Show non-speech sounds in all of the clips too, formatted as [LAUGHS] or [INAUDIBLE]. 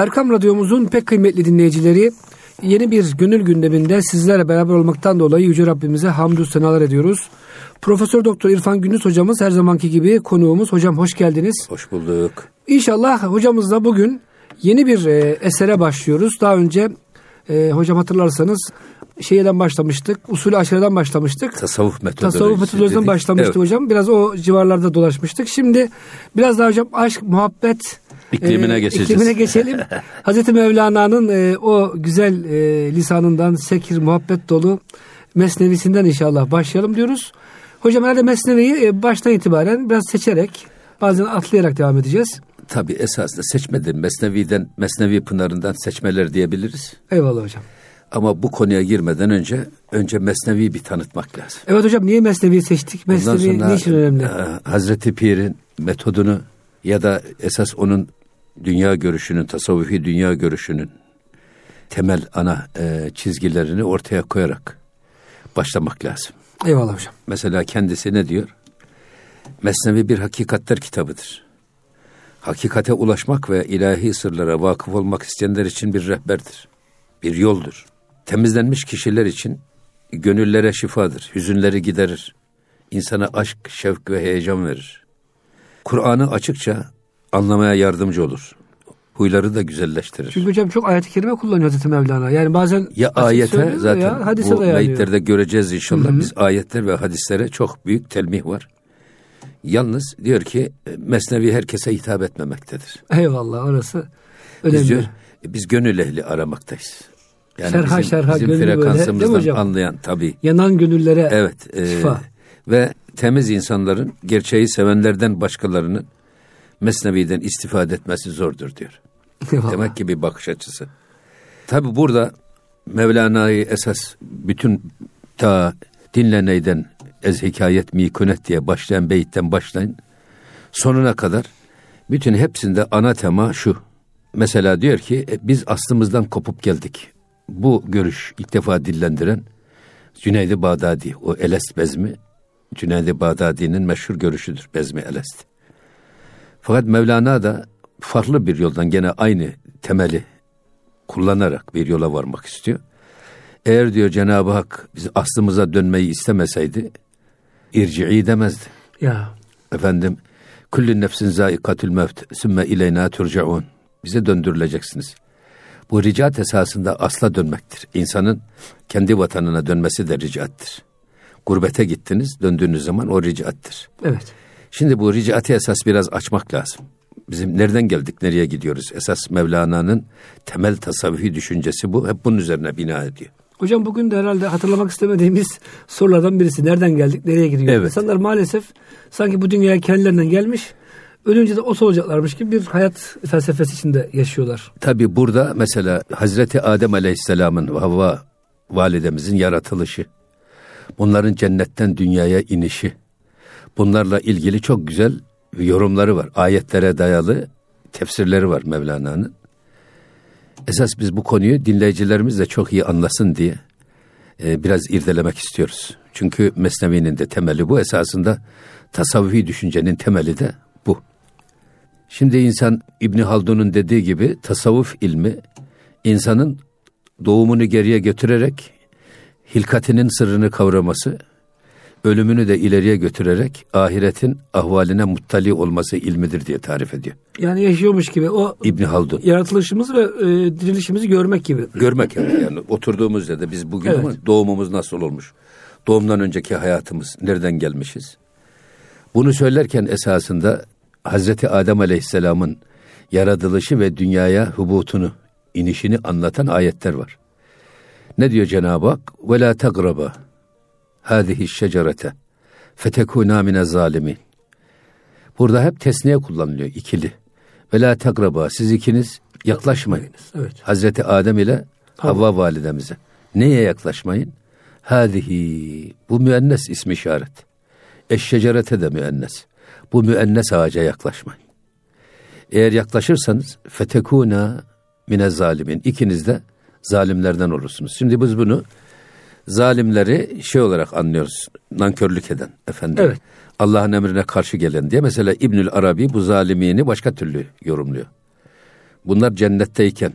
Erkam Radyomuzun pek kıymetli dinleyicileri yeni bir gönül gündeminde sizlerle beraber olmaktan dolayı Yüce Rabbimize hamdü senalar ediyoruz. Profesör Doktor İrfan Gündüz hocamız her zamanki gibi konuğumuz. Hocam hoş geldiniz. Hoş bulduk. İnşallah hocamızla bugün yeni bir e, esere başlıyoruz. Daha önce e, hocam hatırlarsanız şeyden başlamıştık. Usulü aşırıdan başlamıştık. Tasavvuf metodolojisi. Tasavvuf metodolojisinden başlamıştık evet. hocam. Biraz o civarlarda dolaşmıştık. Şimdi biraz daha hocam aşk, muhabbet iklimine e, geçeceğiz. İklimine geçelim. [LAUGHS] Hazreti Mevlana'nın e, o güzel e, lisanından sekir muhabbet dolu mesnevisinden inşallah başlayalım diyoruz. Hocam herhalde mesneviyi e, baştan itibaren biraz seçerek bazen atlayarak devam edeceğiz. Tabi esasında seçmeden Mesnevi'den, Mesnevi Pınarı'ndan seçmeler diyebiliriz. Eyvallah hocam. Ama bu konuya girmeden önce önce Mesnevi bir tanıtmak lazım. Evet hocam niye Mesnevi seçtik? Mesnevi ne için önemli? E, Hazreti Pir'in metodunu ya da esas onun dünya görüşünün, tasavvufi dünya görüşünün temel ana e, çizgilerini ortaya koyarak başlamak lazım. Eyvallah hocam. Mesela kendisi ne diyor? Mesnevi bir hakikatler kitabıdır. Hakikate ulaşmak ve ilahi sırlara vakıf olmak isteyenler için bir rehberdir. Bir yoldur. Temizlenmiş kişiler için gönüllere şifadır, hüzünleri giderir. İnsana aşk, şevk ve heyecan verir. Kur'an'ı açıkça anlamaya yardımcı olur. Huyları da güzelleştirir. Çünkü hocam çok ayet-i kerime kullanıyor Hazreti Mevlana. Yani bazen ya ayete zaten ya, hadise bu meyitlerde göreceğiz inşallah. Hı-hı. Biz ayetler ve hadislere çok büyük telmih var. Yalnız diyor ki Mesnevi herkese hitap etmemektedir. Eyvallah orası önemli. Biz diyor biz gönül ehli aramaktayız. Yani şerha bizim, şerha bizim frekansımızdan anlayan tabii. Yanan gönüllere evet, e, şifa. Ve temiz insanların gerçeği sevenlerden başkalarının Mesnevi'den istifade etmesi zordur diyor. Demek ki bir bakış açısı. Tabi burada Mevlana'yı esas bütün ta dinleneyden ez hikayet mikunet diye başlayan beyitten başlayın sonuna kadar bütün hepsinde ana tema şu. Mesela diyor ki e, biz aslımızdan kopup geldik. Bu görüş ilk defa dillendiren Cüneydi Bağdadi o Elest bezmi Cüneydi Bağdadi'nin meşhur görüşüdür bezmi Elest. Fakat Mevlana da farklı bir yoldan gene aynı temeli kullanarak bir yola varmak istiyor. Eğer diyor Cenab-ı Hak biz aslımıza dönmeyi istemeseydi irci'i demezdi. Ya. Efendim kullün nefsin zaikatül mevt sümme ileyna turcaun. Bize döndürüleceksiniz. Bu ricat esasında asla dönmektir. İnsanın kendi vatanına dönmesi de ricattır. Gurbete gittiniz, döndüğünüz zaman o ricattır. Evet. Şimdi bu ricatı esas biraz açmak lazım. Bizim nereden geldik, nereye gidiyoruz? Esas Mevlana'nın temel tasavvufi düşüncesi bu. Hep bunun üzerine bina ediyor. Hocam bugün de herhalde hatırlamak istemediğimiz sorulardan birisi. Nereden geldik, nereye gidiyoruz? Evet. İnsanlar maalesef sanki bu dünyaya kendilerinden gelmiş, ölünce de o olacaklarmış gibi bir hayat felsefesi içinde yaşıyorlar. Tabi burada mesela Hazreti Adem Aleyhisselam'ın Havva validemizin yaratılışı, bunların cennetten dünyaya inişi, bunlarla ilgili çok güzel yorumları var. Ayetlere dayalı tefsirleri var Mevlana'nın. Esas biz bu konuyu dinleyicilerimiz de çok iyi anlasın diye e, biraz irdelemek istiyoruz. Çünkü Mesnevi'nin de temeli bu. Esasında tasavvufi düşüncenin temeli de bu. Şimdi insan İbni Haldun'un dediği gibi tasavvuf ilmi insanın doğumunu geriye götürerek hilkatinin sırrını kavraması ölümünü de ileriye götürerek ahiretin ahvaline muttali olması ilmidir diye tarif ediyor. Yani yaşıyormuş gibi o İbn Haldun. Yaratılışımız ve e, dirilişimizi görmek gibi. Görmek yani. yani oturduğumuz yerde biz bugün evet. doğumumuz nasıl olmuş? Doğumdan önceki hayatımız nereden gelmişiz? Bunu söylerken esasında Hazreti Adem Aleyhisselam'ın yaratılışı ve dünyaya hubutunu, inişini anlatan ayetler var. Ne diyor Cenab-ı Hak? Ve la tagraba hâzihi şecerete fetekûnâ mine zalimin. Burada hep tesniye kullanılıyor ikili. Ve la tagraba siz ikiniz yaklaşmayın. Evet. Hazreti Adem ile Havva tamam. validemize. Neye yaklaşmayın? Hâzihi bu müennes ismi işaret. Eşşecerete de müennes. Bu müennes ağaca yaklaşmayın. Eğer yaklaşırsanız fetekûnâ mine zalimin. İkiniz de zalimlerden olursunuz. Şimdi biz bunu zalimleri şey olarak anlıyoruz. Nankörlük eden efendim. Evet. Allah'ın emrine karşı gelen diye. Mesela İbnül Arabi bu zalimini başka türlü yorumluyor. Bunlar cennetteyken,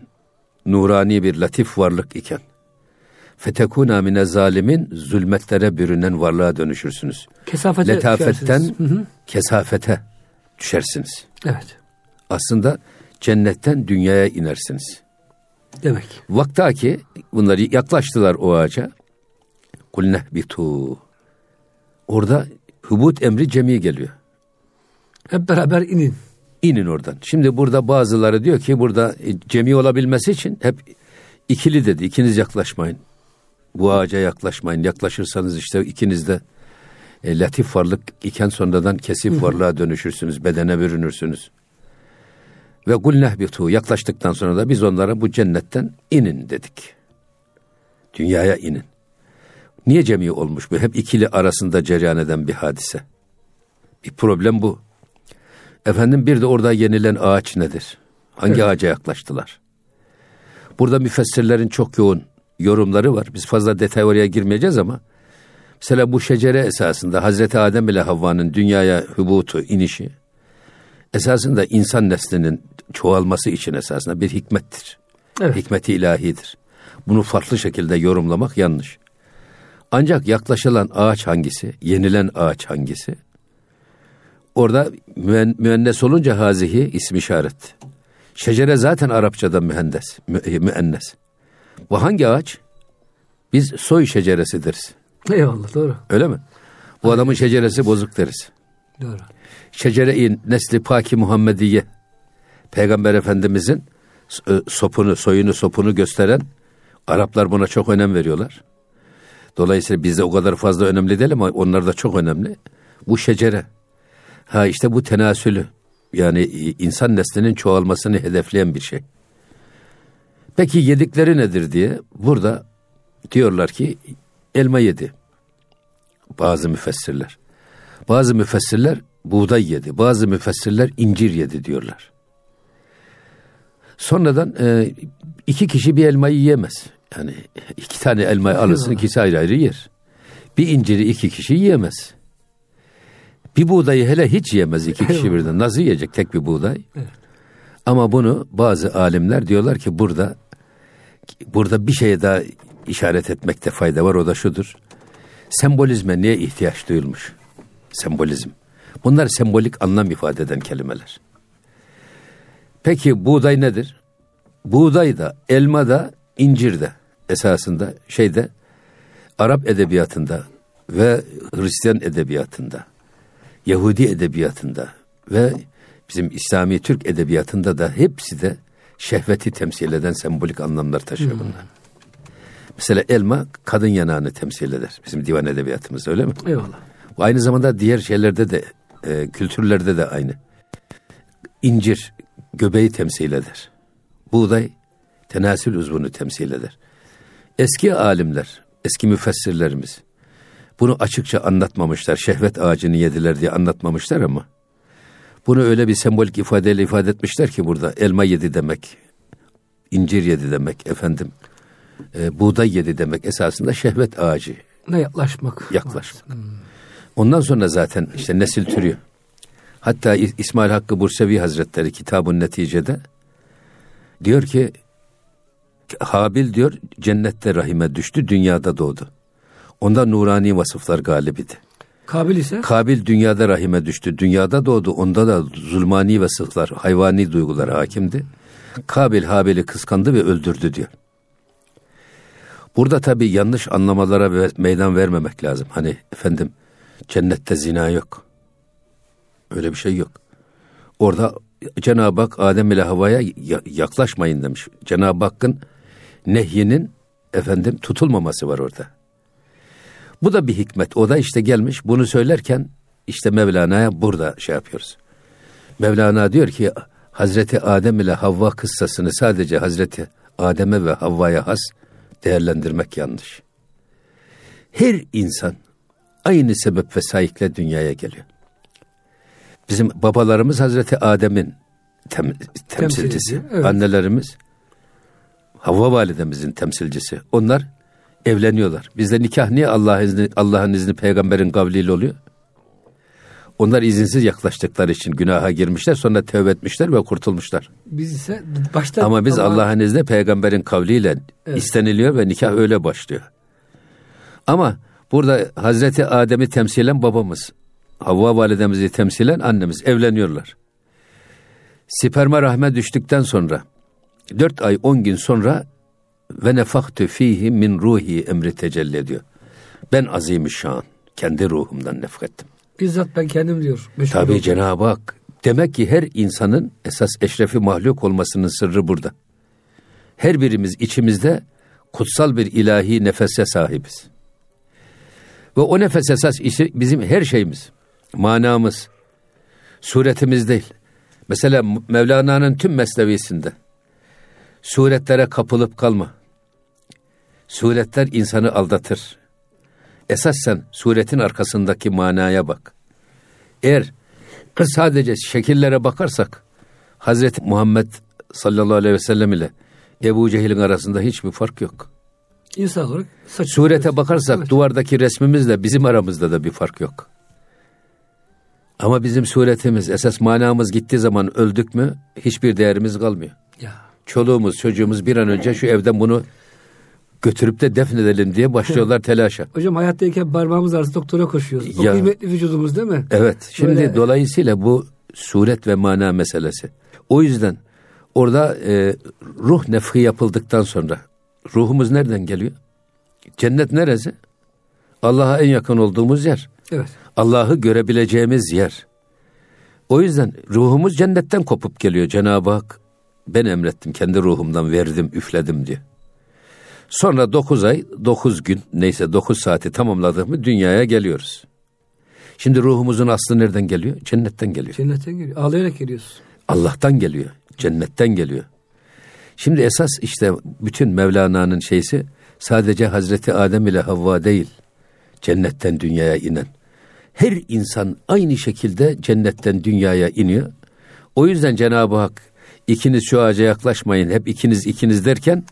nurani bir latif varlık iken, fetekuna mine zalimin zulmetlere bürünen varlığa dönüşürsünüz. Kesafete Letafetten kesafete düşersiniz. Evet. Aslında cennetten dünyaya inersiniz. Demek. Vaktaki bunları yaklaştılar o ağaca. Kul nehbitu. Orada hubut emri cemi geliyor. Hep beraber inin. İnin oradan. Şimdi burada bazıları diyor ki burada e, cemi olabilmesi için hep ikili dedi. İkiniz yaklaşmayın. Bu ağaca yaklaşmayın. Yaklaşırsanız işte ikiniz de e, latif varlık iken sonradan kesif varlığa dönüşürsünüz. Bedene bürünürsünüz. Ve kul nehbitu yaklaştıktan sonra da biz onlara bu cennetten inin dedik. Dünyaya inin. Niye cemi olmuş bu? Hep ikili arasında cereyan eden bir hadise. Bir problem bu. Efendim bir de orada yenilen ağaç nedir? Hangi evet. ağaca yaklaştılar? Burada müfessirlerin çok yoğun yorumları var. Biz fazla detay oraya girmeyeceğiz ama mesela bu şecere esasında Hazreti Adem ile Havva'nın dünyaya hübutu, inişi esasında insan neslinin çoğalması için esasında bir hikmettir. Evet. Hikmeti ilahidir. Bunu farklı şekilde yorumlamak yanlış. Ancak yaklaşılan ağaç hangisi? Yenilen ağaç hangisi? Orada müen, müennes olunca hazihi ismi işaret. Şecere zaten Arapçada mühendes, mü, müennes. Bu hangi ağaç? Biz soy şeceresi deriz. Eyvallah doğru. Öyle mi? Bu adamın şeceresi bozuk deriz. Doğru. Şecere-i nesli paki Muhammediye. Peygamber Efendimizin e, sopunu, soyunu, sopunu gösteren Araplar buna çok önem veriyorlar. Dolayısıyla bizde o kadar fazla önemli değil ama onlar da çok önemli. Bu şecere. Ha işte bu tenasülü. Yani insan neslinin çoğalmasını hedefleyen bir şey. Peki yedikleri nedir diye burada diyorlar ki elma yedi. Bazı müfessirler. Bazı müfessirler buğday yedi. Bazı müfessirler incir yedi diyorlar. Sonradan e, iki kişi bir elmayı yiyemez. Yani iki tane elmayı alırsın ikisi ayrı ayrı yer. Bir inciri iki kişi yiyemez. Bir buğdayı hele hiç yiyemez iki kişi birden. Nasıl yiyecek tek bir buğday? Evet. Ama bunu bazı alimler diyorlar ki burada burada bir şeye daha işaret etmekte fayda var. O da şudur. Sembolizme niye ihtiyaç duyulmuş? Sembolizm. Bunlar sembolik anlam ifade eden kelimeler. Peki buğday nedir? Buğday da, elma da, incir de esasında şeyde Arap edebiyatında ve Hristiyan edebiyatında, Yahudi edebiyatında ve bizim İslami Türk edebiyatında da hepsi de şehveti temsil eden sembolik anlamlar taşıyor hmm. bunlar. Mesela elma kadın yanağını temsil eder. Bizim divan edebiyatımız öyle mi? Eyvallah. Bu aynı zamanda diğer şeylerde de e, kültürlerde de aynı. İncir göbeği temsil eder. Buğday tenasül uzvunu temsil eder. Eski alimler, eski müfessirlerimiz bunu açıkça anlatmamışlar. Şehvet ağacını yediler diye anlatmamışlar ama bunu öyle bir sembolik ifadeyle ifade etmişler ki burada elma yedi demek, incir yedi demek efendim, e, buğday yedi demek esasında şehvet ağacı. Ne yaklaşmak. Yaklaşmak. Hmm. Ondan sonra zaten işte nesil türüyor. Hatta İsmail Hakkı Bursevi Hazretleri kitabın neticede diyor ki Habil diyor cennette rahime düştü dünyada doğdu. Onda nurani vasıflar galip idi. Kabil ise? Kabil dünyada rahime düştü. Dünyada doğdu. Onda da zulmani vasıflar, hayvani duygular hakimdi. Kabil Habil'i kıskandı ve öldürdü diyor. Burada tabii yanlış anlamalara meydan vermemek lazım. Hani efendim cennette zina yok. Öyle bir şey yok. Orada Cenab-ı Hak Adem ile Havaya yaklaşmayın demiş. Cenab-ı Hakk'ın nehyinin efendim tutulmaması var orada. Bu da bir hikmet. O da işte gelmiş bunu söylerken işte Mevlana'ya burada şey yapıyoruz. Mevlana diyor ki Hazreti Adem ile Havva kıssasını sadece Hazreti Adem'e ve Havva'ya has değerlendirmek yanlış. Her insan aynı sebep ve sayıkla dünyaya geliyor. Bizim babalarımız Hazreti Adem'in tem, temsilcisi, evet. annelerimiz Havva validemizin temsilcisi. Onlar evleniyorlar. Bizde nikah niye Allah'ın izni, Allah'ın izni peygamberin kavliyle oluyor? Onlar izinsiz yaklaştıkları için günaha girmişler sonra tövbe etmişler ve kurtulmuşlar. Biz ise başta Ama biz Allah'ın izniyle peygamberin kavliyle evet. isteniliyor ve nikah öyle başlıyor. Ama burada Hazreti Adem'i temsilen babamız, Havva validemizi temsilen annemiz evleniyorlar. Sperma rahme düştükten sonra dört ay on gün sonra ve nefahtü fihi min ruhi emri tecelli ediyor. Ben azim şan kendi ruhumdan nefrettim. Bizzat ben kendim diyor. Tabii Cenab-ı Hak. Demek ki her insanın esas eşrefi mahluk olmasının sırrı burada. Her birimiz içimizde kutsal bir ilahi nefese sahibiz. Ve o nefes esas işi bizim her şeyimiz, manamız, suretimiz değil. Mesela Mevlana'nın tüm mesnevisinde suretlere kapılıp kalma. Suretler insanı aldatır. Esas sen suretin arkasındaki manaya bak. Eğer sadece şekillere bakarsak Hazreti Muhammed sallallahu aleyhi ve sellem ile Ebu Cehil'in arasında hiçbir fark yok. İnsan olarak saçı Surete bakarsak evet. duvardaki resmimizle bizim aramızda da bir fark yok. Ama bizim suretimiz, esas manamız gittiği zaman öldük mü hiçbir değerimiz kalmıyor. Ya. Çoluğumuz, çocuğumuz bir an önce şu evden bunu götürüp de defnedelim diye başlıyorlar [LAUGHS] telaşa. Hocam hayattayken parmağımız arası doktora koşuyoruz. Ya, o kıymetli vücudumuz değil mi? Evet. Şimdi Böyle... dolayısıyla bu suret ve mana meselesi. O yüzden orada e, ruh nefhi yapıldıktan sonra ruhumuz nereden geliyor? Cennet neresi? Allah'a en yakın olduğumuz yer. Evet. Allah'ı görebileceğimiz yer. O yüzden ruhumuz cennetten kopup geliyor. Cenab-ı Hak ben emrettim, kendi ruhumdan verdim, üfledim diye. Sonra dokuz ay, dokuz gün, neyse dokuz saati tamamladığımız dünyaya geliyoruz. Şimdi ruhumuzun aslı nereden geliyor? Cennetten geliyor. Cennetten geliyor. Ağlayarak geliyoruz. Allah'tan geliyor. Cennetten geliyor. Şimdi esas işte bütün Mevlana'nın şeysi sadece Hazreti Adem ile Havva değil. Cennetten dünyaya inen. Her insan aynı şekilde cennetten dünyaya iniyor. O yüzden Cenab-ı Hak ikiniz şu ağaca yaklaşmayın hep ikiniz ikiniz derken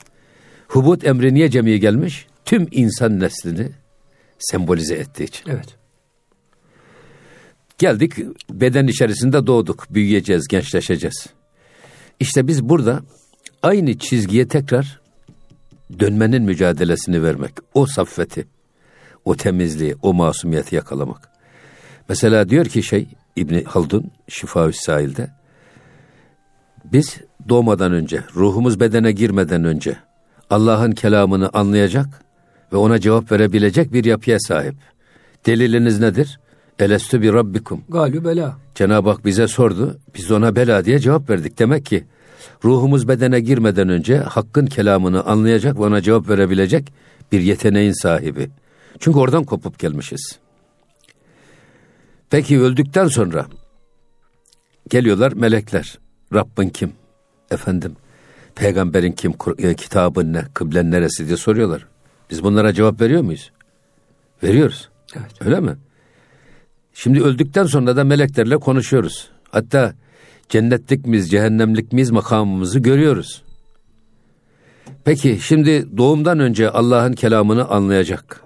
hubut emri niye cemiye gelmiş? Tüm insan neslini sembolize ettiği için. Evet. Geldik beden içerisinde doğduk, büyüyeceğiz, gençleşeceğiz. İşte biz burada aynı çizgiye tekrar dönmenin mücadelesini vermek. O saffeti, o temizliği, o masumiyeti yakalamak. Mesela diyor ki şey İbni Haldun Şifa-ü Sahil'de biz doğmadan önce, ruhumuz bedene girmeden önce Allah'ın kelamını anlayacak ve ona cevap verebilecek bir yapıya sahip. Deliliniz nedir? Elestü bir rabbikum. Galü bela. Cenab-ı Hak bize sordu. Biz ona bela diye cevap verdik. Demek ki ruhumuz bedene girmeden önce hakkın kelamını anlayacak ve ona cevap verebilecek bir yeteneğin sahibi. Çünkü oradan kopup gelmişiz. Peki öldükten sonra geliyorlar melekler. Rabbin kim? Efendim peygamberin kim? E, kitabın ne? Kıblen neresi diye soruyorlar. Biz bunlara cevap veriyor muyuz? Veriyoruz. Evet. Öyle mi? Şimdi öldükten sonra da meleklerle konuşuyoruz. Hatta cennetlik miyiz, cehennemlik miyiz makamımızı görüyoruz. Peki şimdi doğumdan önce Allah'ın kelamını anlayacak.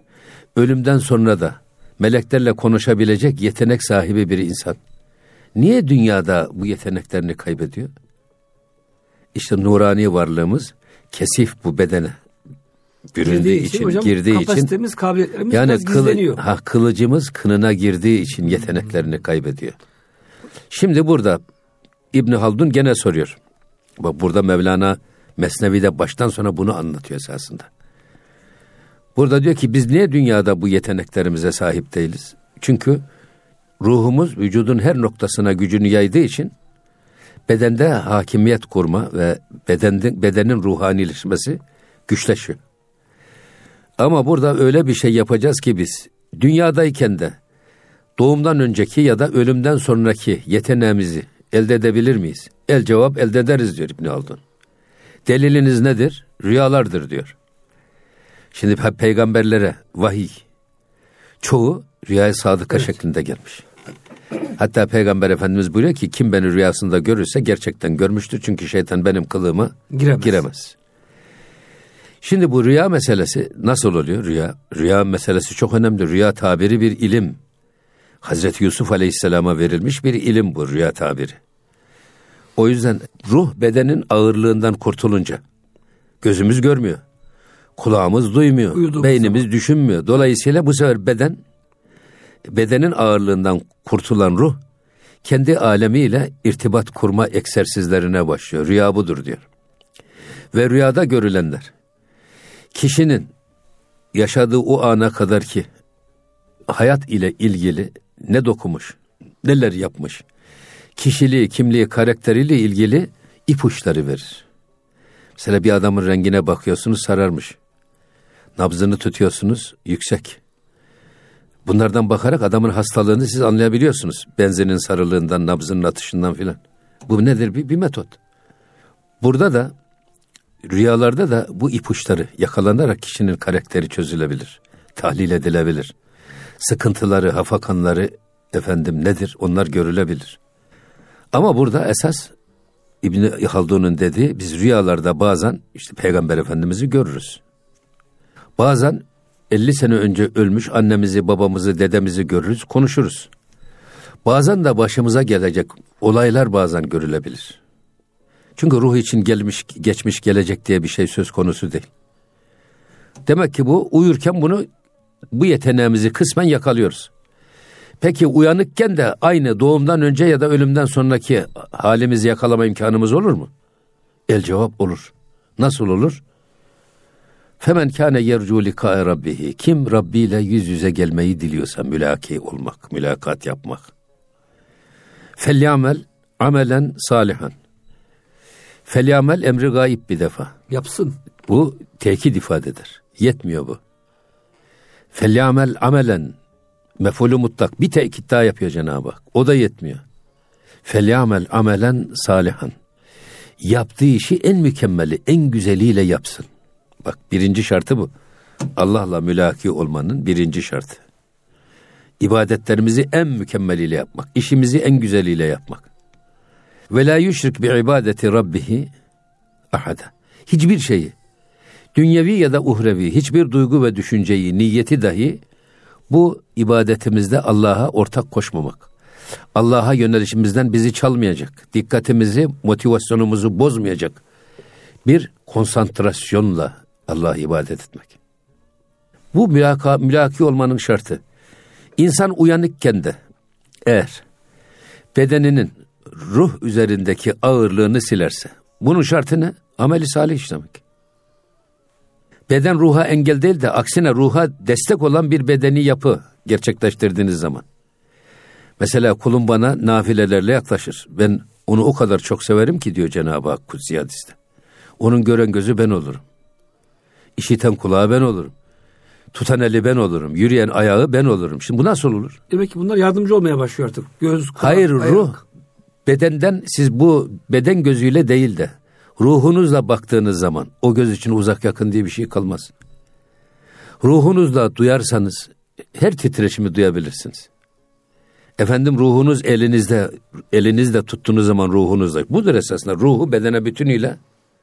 Ölümden sonra da meleklerle konuşabilecek yetenek sahibi bir insan. Niye dünyada bu yeteneklerini kaybediyor? İşte nurani varlığımız kesif bu bedene büründüğü için, için hocam, girdiği kapasitemiz, için kabiliyetlerimiz yani kılı, ha, kılıcımız kınına girdiği için yeteneklerini kaybediyor. Şimdi burada İbn Haldun gene soruyor. Bak burada Mevlana Mesnevi'de baştan sona bunu anlatıyor esasında. Burada diyor ki biz niye dünyada bu yeteneklerimize sahip değiliz? Çünkü ruhumuz vücudun her noktasına gücünü yaydığı için bedende hakimiyet kurma ve bedenin, bedenin ruhanileşmesi güçleşiyor. Ama burada öyle bir şey yapacağız ki biz dünyadayken de doğumdan önceki ya da ölümden sonraki yeteneğimizi elde edebilir miyiz? El cevap elde ederiz diyor İbni Haldun. Deliliniz nedir? Rüyalardır diyor. Şimdi peygamberlere vahiy çoğu rüyaya sadıka evet. şeklinde gelmiş. Hatta Peygamber Efendimiz buyuruyor ki kim beni rüyasında görürse gerçekten görmüştür. Çünkü şeytan benim kılığıma giremez. giremez. Şimdi bu rüya meselesi nasıl oluyor rüya? Rüya meselesi çok önemli. Rüya tabiri bir ilim. Hazreti Yusuf Aleyhisselam'a verilmiş bir ilim bu rüya tabiri. O yüzden ruh bedenin ağırlığından kurtulunca gözümüz görmüyor. Kulağımız duymuyor. Uyuduğumuz beynimiz zaman. düşünmüyor. Dolayısıyla bu sefer beden bedenin ağırlığından kurtulan ruh kendi alemiyle irtibat kurma egzersizlerine başlıyor. Rüya budur diyor. Ve rüyada görülenler kişinin yaşadığı o ana kadar ki hayat ile ilgili ne dokumuş, neler yapmış, kişiliği, kimliği, karakteriyle ilgili ipuçları verir. Mesela bir adamın rengine bakıyorsunuz sararmış. Nabzını tutuyorsunuz yüksek. Bunlardan bakarak adamın hastalığını siz anlayabiliyorsunuz. Benzinin sarılığından, nabzının atışından filan. Bu nedir? Bir, bir metot. Burada da rüyalarda da bu ipuçları yakalanarak kişinin karakteri çözülebilir. Tahlil edilebilir. Sıkıntıları, hafakanları efendim nedir? Onlar görülebilir. Ama burada esas İbni Haldun'un dediği biz rüyalarda bazen işte Peygamber Efendimiz'i görürüz. Bazen 50 sene önce ölmüş annemizi, babamızı, dedemizi görürüz, konuşuruz. Bazen de başımıza gelecek olaylar bazen görülebilir. Çünkü ruh için gelmiş, geçmiş, gelecek diye bir şey söz konusu değil. Demek ki bu uyurken bunu bu yeteneğimizi kısmen yakalıyoruz. Peki uyanıkken de aynı doğumdan önce ya da ölümden sonraki halimizi yakalama imkanımız olur mu? El cevap olur. Nasıl olur? Femen kâne yercu likâe rabbihi. Kim Rabbi ile yüz yüze gelmeyi diliyorsa mülaki olmak, mülakat yapmak. Felyamel amelen salihan. Felyamel emri gayip bir defa. Yapsın. Bu tekit ifadedir. Yetmiyor bu. Felyamel amelen mefulü mutlak bir tekit daha yapıyor Cenab-ı Hak. O da yetmiyor. Felyamel amelen salihan. Yaptığı işi en mükemmeli, en güzeliyle yapsın. Bak birinci şartı bu. Allah'la mülaki olmanın birinci şartı. İbadetlerimizi en mükemmeliyle yapmak, işimizi en güzeliyle yapmak. Ve la yüşrik bi ibadeti rabbihi ahada. Hiçbir şeyi, dünyevi ya da uhrevi, hiçbir duygu ve düşünceyi, niyeti dahi bu ibadetimizde Allah'a ortak koşmamak. Allah'a yönelişimizden bizi çalmayacak, dikkatimizi, motivasyonumuzu bozmayacak bir konsantrasyonla Allah'a ibadet etmek. Bu mülaka, mülaki olmanın şartı. İnsan uyanıkken de eğer bedeninin ruh üzerindeki ağırlığını silerse, bunun şartı ne? Ameli salih işlemek. Beden ruha engel değil de aksine ruha destek olan bir bedeni yapı gerçekleştirdiğiniz zaman. Mesela kulum bana nafilelerle yaklaşır. Ben onu o kadar çok severim ki diyor Cenab-ı Hak Kutsi Hadis'te. Onun gören gözü ben olurum. İşiten kulağı ben olurum. Tutan eli ben olurum. Yürüyen ayağı ben olurum. Şimdi bu nasıl olur? Demek ki bunlar yardımcı olmaya başlıyor artık. Göz, kulak, Hayır ayak. ruh. Bedenden siz bu beden gözüyle değil de ruhunuzla baktığınız zaman o göz için uzak yakın diye bir şey kalmaz. Ruhunuzla duyarsanız her titreşimi duyabilirsiniz. Efendim ruhunuz elinizde, elinizde tuttuğunuz zaman ruhunuzda. Budur esasında ruhu bedene bütünüyle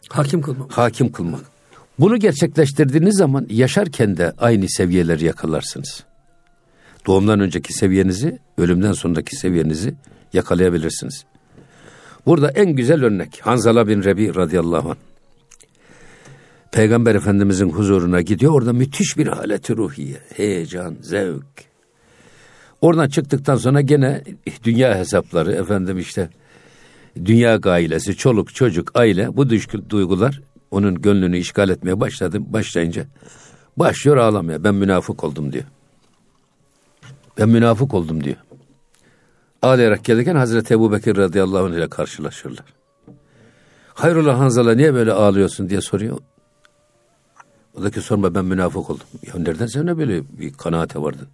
hakim kılmak. Hakim kılmak. Bunu gerçekleştirdiğiniz zaman yaşarken de aynı seviyeleri yakalarsınız. Doğumdan önceki seviyenizi, ölümden sonraki seviyenizi yakalayabilirsiniz. Burada en güzel örnek Hanzala bin Rebi radıyallahu anh. Peygamber Efendimizin huzuruna gidiyor. Orada müthiş bir haleti ruhiye, heyecan, zevk. Oradan çıktıktan sonra gene dünya hesapları, efendim işte dünya gailesi, çoluk, çocuk, aile bu duygular onun gönlünü işgal etmeye başladı. Başlayınca başlıyor ağlamaya. Ben münafık oldum diyor. Ben münafık oldum diyor. Ağlayarak gelirken Hazreti Ebu Bekir radıyallahu anh ile karşılaşırlar. Hayrola Hanzala niye böyle ağlıyorsun diye soruyor. O da ki sorma ben münafık oldum. Ya nereden sen ne böyle bir kanaate vardın?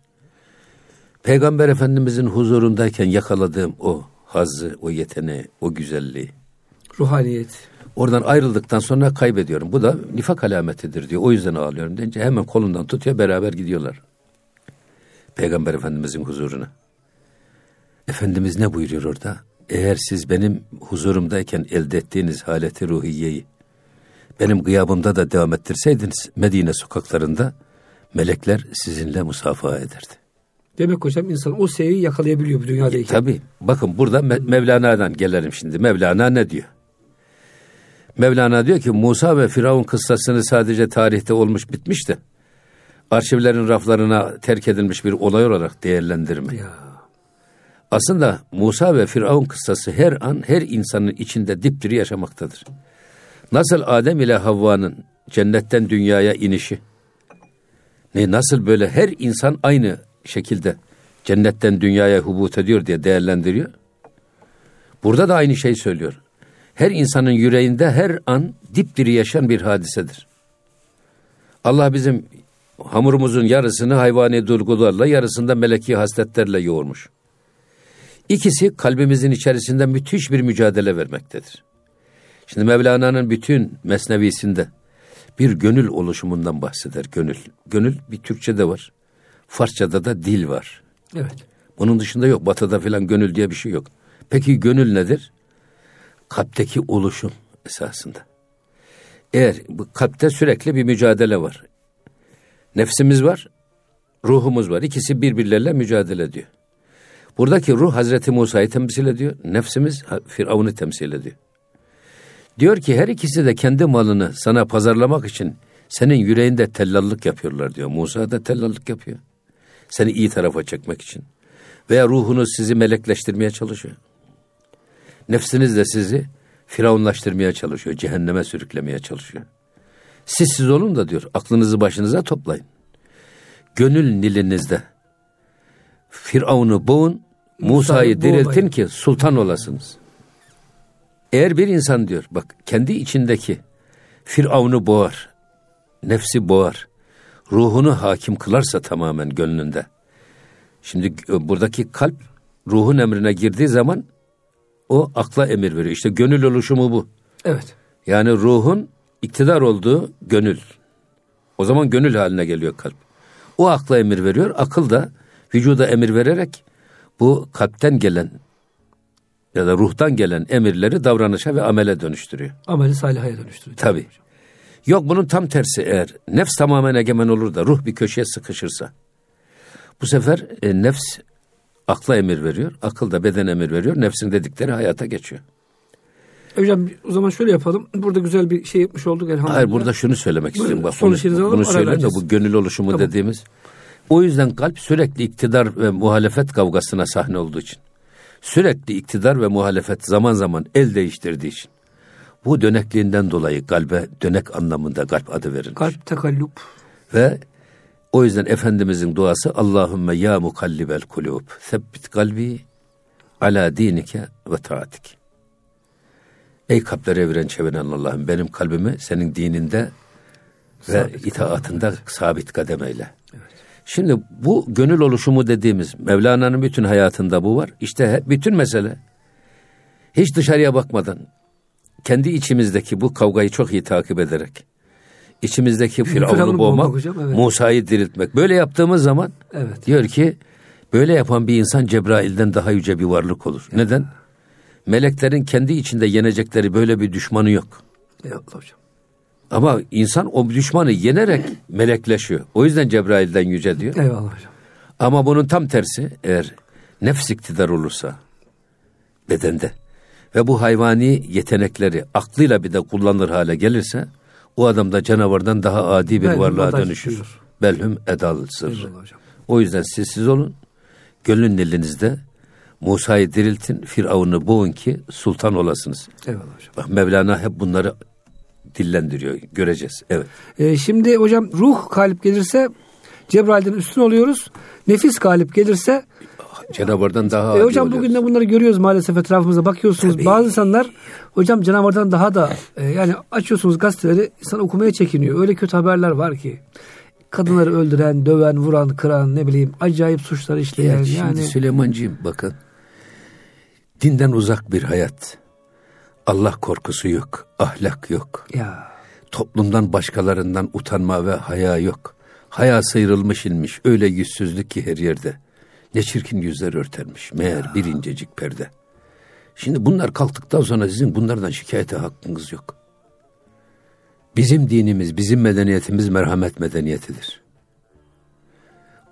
Peygamber Efendimizin huzurundayken yakaladığım o hazzı, o yeteneği, o güzelliği. Ruhaniyet. Oradan ayrıldıktan sonra kaybediyorum. Bu da nifak alametidir diyor. O yüzden ağlıyorum deyince hemen kolundan tutuyor beraber gidiyorlar. Peygamber Efendimizin huzuruna. Efendimiz ne buyuruyor orada? Eğer siz benim huzurumdayken elde ettiğiniz haleti ruhiyeyi benim gıyabımda da devam ettirseydiniz Medine sokaklarında melekler sizinle musafaha ederdi. Demek hocam insan o seviyeyi yakalayabiliyor bu dünyadayken. Tabii. Bakın burada Me- Mevlana'dan gelelim şimdi. Mevlana ne diyor? Mevlana diyor ki Musa ve Firavun kıssasını sadece tarihte olmuş bitmiş de arşivlerin raflarına terk edilmiş bir olay olarak değerlendirme. Ya. Aslında Musa ve Firavun kıssası her an her insanın içinde dipdiri yaşamaktadır. Nasıl Adem ile Havva'nın cennetten dünyaya inişi, ne nasıl böyle her insan aynı şekilde cennetten dünyaya hubut ediyor diye değerlendiriyor. Burada da aynı şey söylüyor. Her insanın yüreğinde her an dipdiri yaşayan bir hadisedir. Allah bizim hamurumuzun yarısını hayvani duygularla, yarısında meleki hasletlerle yoğurmuş. İkisi kalbimizin içerisinde müthiş bir mücadele vermektedir. Şimdi Mevlana'nın bütün mesnevisinde bir gönül oluşumundan bahseder. Gönül. Gönül bir Türkçe'de var. Farsça'da da dil var. Evet. Bunun dışında yok. Batı'da filan gönül diye bir şey yok. Peki gönül nedir? Kalpteki oluşum esasında. Eğer bu kalpte sürekli bir mücadele var. Nefsimiz var, ruhumuz var. İkisi birbirleriyle mücadele ediyor. Buradaki ruh Hazreti Musa'yı temsil ediyor. Nefsimiz Firavun'u temsil ediyor. Diyor ki her ikisi de kendi malını sana pazarlamak için senin yüreğinde tellallık yapıyorlar diyor. Musa da tellallık yapıyor. Seni iyi tarafa çekmek için. Veya ruhunuz sizi melekleştirmeye çalışıyor. Nefsiniz de sizi firavunlaştırmaya çalışıyor. Cehenneme sürüklemeye çalışıyor. Siz siz olun da diyor aklınızı başınıza toplayın. Gönül nilinizde Firavun'u boğun, Musa'yı diriltin ki sultan olasınız. Eğer bir insan diyor bak kendi içindeki Firavun'u boğar, nefsi boğar, ruhunu hakim kılarsa tamamen gönlünde. Şimdi buradaki kalp ruhun emrine girdiği zaman o akla emir veriyor. İşte gönül oluşumu bu. Evet. Yani ruhun iktidar olduğu gönül. O zaman gönül haline geliyor kalp. O akla emir veriyor. Akıl da vücuda emir vererek bu kalpten gelen ya da ruhtan gelen emirleri davranışa ve amele dönüştürüyor. Ameli salihaya dönüştürüyor. Tabii. Yok bunun tam tersi eğer nefs tamamen egemen olur da ruh bir köşeye sıkışırsa bu sefer e, nefs akla emir veriyor, akıl da beden emir veriyor, nefsin dedikleri hayata geçiyor. Hocam o zaman şöyle yapalım. Burada güzel bir şey yapmış olduk elhamdülillah. Hayır burada şunu söylemek Buyurun, istiyorum. Bak, son bunu, alalım, bunu söyleyeyim de bu gönül oluşumu Tamam. dediğimiz. O yüzden kalp sürekli iktidar ve muhalefet kavgasına sahne olduğu için. Sürekli iktidar ve muhalefet zaman zaman el değiştirdiği için. Bu dönekliğinden dolayı kalbe dönek anlamında kalp adı verilmiş. Kalp tekallup. Ve o yüzden Efendimizin duası Allahümme ya mukallibel kulub sebbit kalbi ala dinike ve taatik. Ey kalpleri eviren çeviren Allah'ım benim kalbimi senin dininde ve Sabit itaatında sabit kadem eyle. Şimdi bu gönül oluşumu dediğimiz Mevlana'nın bütün hayatında bu var. İşte bütün mesele hiç dışarıya bakmadan kendi içimizdeki bu kavgayı çok iyi takip ederek içimizdeki Firavun'u boğmak hocam, evet. Musa'yı diriltmek. Böyle yaptığımız zaman Evet. diyor ki böyle yapan bir insan Cebrail'den daha yüce bir varlık olur. Neden? Meleklerin kendi içinde yenecekleri böyle bir düşmanı yok. Eyvallah hocam. Ama insan o düşmanı yenerek melekleşiyor. O yüzden Cebrail'den yüce diyor. Eyvallah hocam. Ama bunun tam tersi eğer nefs iktidar olursa bedende ve bu hayvani yetenekleri aklıyla bir de kullanır hale gelirse o adam da canavardan daha adi bir Belhum varlığa dönüşür. diyor. Belhum edal sır. Eyvallah hocam. O yüzden siz siz olun. Gönlün elinizde Musa'yı diriltin, Firavun'u boğun ki sultan olasınız. Eyvallah hocam. Bak Mevlana hep bunları dillendiriyor. Göreceğiz. Evet. Ee, şimdi hocam ruh galip gelirse Cebrail'den üstün oluyoruz. Nefis galip gelirse Canavardan daha e, hocam bugün de bunları görüyoruz maalesef etrafımızda bakıyorsunuz. Tabii. Bazı insanlar hocam canavardan daha da e, yani açıyorsunuz gazeteleri insan okumaya çekiniyor. Öyle kötü haberler var ki. Kadınları öldüren, döven, vuran, kıran ne bileyim acayip suçlar işleyen Ya şimdi yani Süleymancığım bakın. Dinden uzak bir hayat. Allah korkusu yok, ahlak yok. ya Toplumdan başkalarından utanma ve haya yok. Haya sıyrılmış inmiş, öyle yüzsüzlük ki her yerde. Ne çirkin yüzler örtermiş, meğer bir incecik perde. Şimdi bunlar kalktıktan sonra sizin bunlardan şikayete hakkınız yok. Bizim dinimiz, bizim medeniyetimiz merhamet medeniyetidir.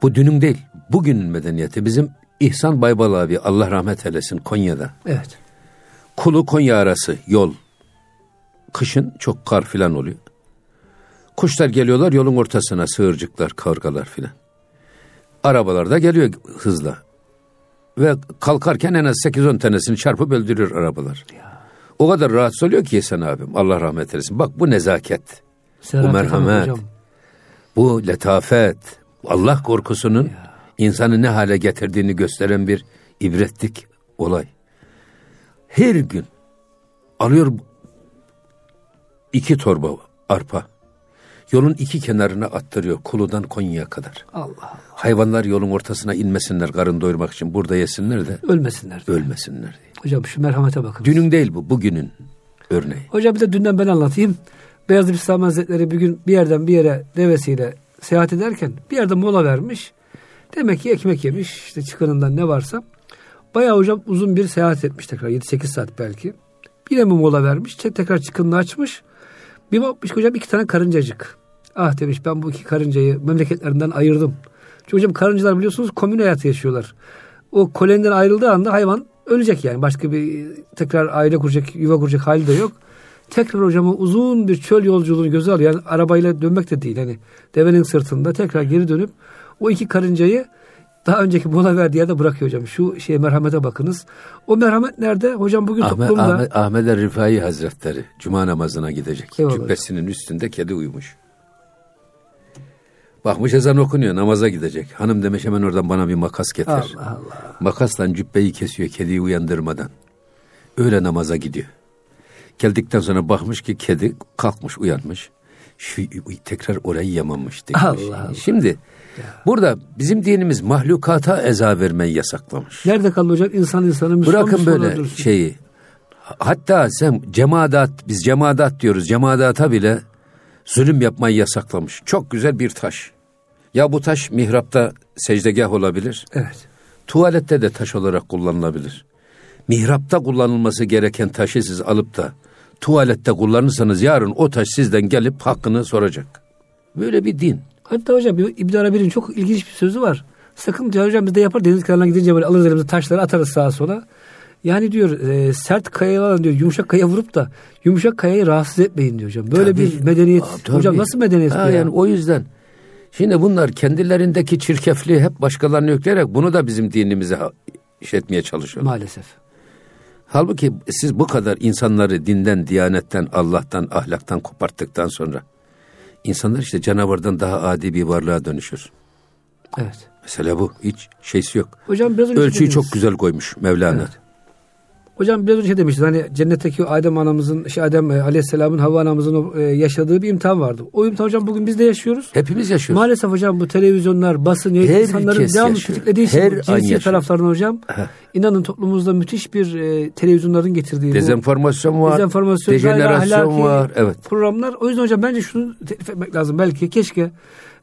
Bu dünün değil, bugünün medeniyeti. Bizim İhsan Baybal abi Allah rahmet eylesin Konya'da. Evet. Kulu Konya arası yol. Kışın çok kar filan oluyor. Kuşlar geliyorlar yolun ortasına sığırcıklar, kargalar filan. Arabalar da geliyor hızla. Ve kalkarken en az 8-10 tanesini çarpıp öldürür arabalar. Ya. O kadar rahatsız oluyor ki sen abim. Allah rahmet eylesin. Bak bu nezaket. Serafet bu merhamet. Bu letafet. Allah korkusunun ya. insanı ne hale getirdiğini gösteren bir ibretlik olay. Her gün alıyor iki torba arpa. Yolun iki kenarına attırıyor Kulu'dan Konya'ya kadar. Allah Allah. Hayvanlar yolun ortasına inmesinler karın doyurmak için burada yesinler de. Ölmesinler. Diye. Ölmesinler diye. Hocam şu merhamete bakın. Dünün değil bu bugünün örneği. Hocam bir de dünden ben anlatayım. Beyazıt İslam Hazretleri bir gün bir yerden bir yere devesiyle seyahat ederken bir yerde mola vermiş. Demek ki ekmek yemiş işte çıkınından ne varsa. Bayağı hocam uzun bir seyahat etmiş tekrar 7-8 saat belki. Yine mi mola vermiş tekrar çıkınını açmış. Bir bakmış hocam iki tane karıncacık. Ah demiş ben bu iki karıncayı memleketlerinden ayırdım. Çünkü hocam karıncalar biliyorsunuz komün hayatı yaşıyorlar. O koloniden ayrıldığı anda hayvan ölecek yani. Başka bir tekrar aile kuracak, yuva kuracak hali de yok. Tekrar hocama uzun bir çöl yolculuğunu göze alıyor. Yani arabayla dönmek de değil. Hani devenin sırtında tekrar geri dönüp o iki karıncayı daha önceki mola verdiği yerde bırakıyor hocam. Şu şeye merhamete bakınız. O merhamet nerede? Hocam bugün Ahmet, toplumda... Ahmet, Ahmet Rifai Hazretleri Cuma namazına gidecek. Eyvallah. Cübbesinin üstünde kedi uyumuş. Bakmış ezan okunuyor namaza gidecek. Hanım demiş hemen oradan bana bir makas getir. Allah Allah. Makasla cübbeyi kesiyor kediyi uyandırmadan. Öyle namaza gidiyor. Geldikten sonra bakmış ki kedi kalkmış uyanmış. Şu tekrar orayı yamamış. Allah Allah. Şimdi ya. burada bizim dinimiz mahlukata eza vermeyi yasaklamış. Nerede kaldı hocam insan insanı Bırakın böyle dursun. şeyi. Hatta sen cemaat biz cemaat diyoruz. Cemaata bile zulüm yapmayı yasaklamış. Çok güzel bir taş. Ya bu taş mihrapta secdegah olabilir. Evet. Tuvalette de taş olarak kullanılabilir. Mihrapta kullanılması gereken taşı siz alıp da tuvalette kullanırsanız yarın o taş sizden gelip hakkını soracak. Böyle bir din. Hatta hocam İbn Arabi'nin çok ilginç bir sözü var. Sakın diyor hocam biz de yapar deniz kenarına gidince böyle alırız elimize taşları atarız sağa sola. Yani diyor e, sert kayalar diyor yumuşak kaya vurup da yumuşak kayayı rahatsız etmeyin diyor hocam. Böyle tabii, bir medeniyet. Tabii. Hocam nasıl medeniyet ha, bu ya? Yani o yüzden Şimdi bunlar kendilerindeki çirkefliği hep başkalarına yükleyerek bunu da bizim dinimize iş etmeye çalışıyorlar. Maalesef. Halbuki siz bu kadar insanları dinden, diyanetten, Allah'tan, ahlaktan koparttıktan sonra insanlar işte canavardan daha adi bir varlığa dönüşür. Evet. Mesela bu hiç şeysi yok. Hocam biraz Ölçüyü çok güzel koymuş Mevlana. Evet. Hocam biraz önce şey demiştiniz hani cennetteki Adem anamızın, şey Adem e, aleyhisselamın Havva anamızın e, yaşadığı bir imtihan vardı. O imtihan hocam bugün biz de yaşıyoruz. Hepimiz yaşıyoruz. Maalesef hocam bu televizyonlar, basın, Her insanların devamlı tetiklediği için cinsiyet taraflarına hocam. inanın toplumumuzda müthiş bir e, televizyonların getirdiği dezenformasyon var. Dezenformasyon, dejenerasyon var. Evet. Programlar. O yüzden hocam bence şunu teklif etmek lazım. Belki keşke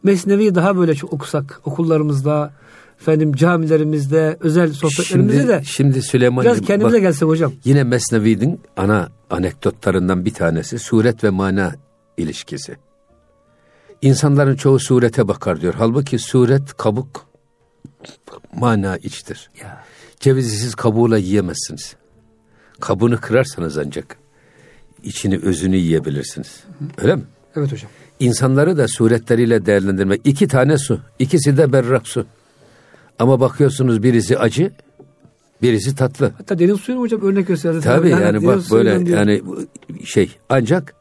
Mesnevi'yi daha böyle çok okusak okullarımızda efendim camilerimizde, özel sohbetlerimizde şimdi, de şimdi Süleyman biraz kendimize bak, gelsek hocam. Yine Mesnevi'nin ana anekdotlarından bir tanesi suret ve mana ilişkisi. İnsanların çoğu surete bakar diyor. Halbuki suret kabuk, mana içtir. Ya. Cevizi siz kabuğuyla yiyemezsiniz. Kabuğunu kırarsanız ancak içini özünü yiyebilirsiniz. Öyle mi? Evet hocam. İnsanları da suretleriyle değerlendirmek. İki tane su. ikisi de berrak su. Ama bakıyorsunuz birisi acı, birisi tatlı. Hatta deniz suyu mu hocam örnek gösterdi. Tabii yani, yani bak böyle yani şey ancak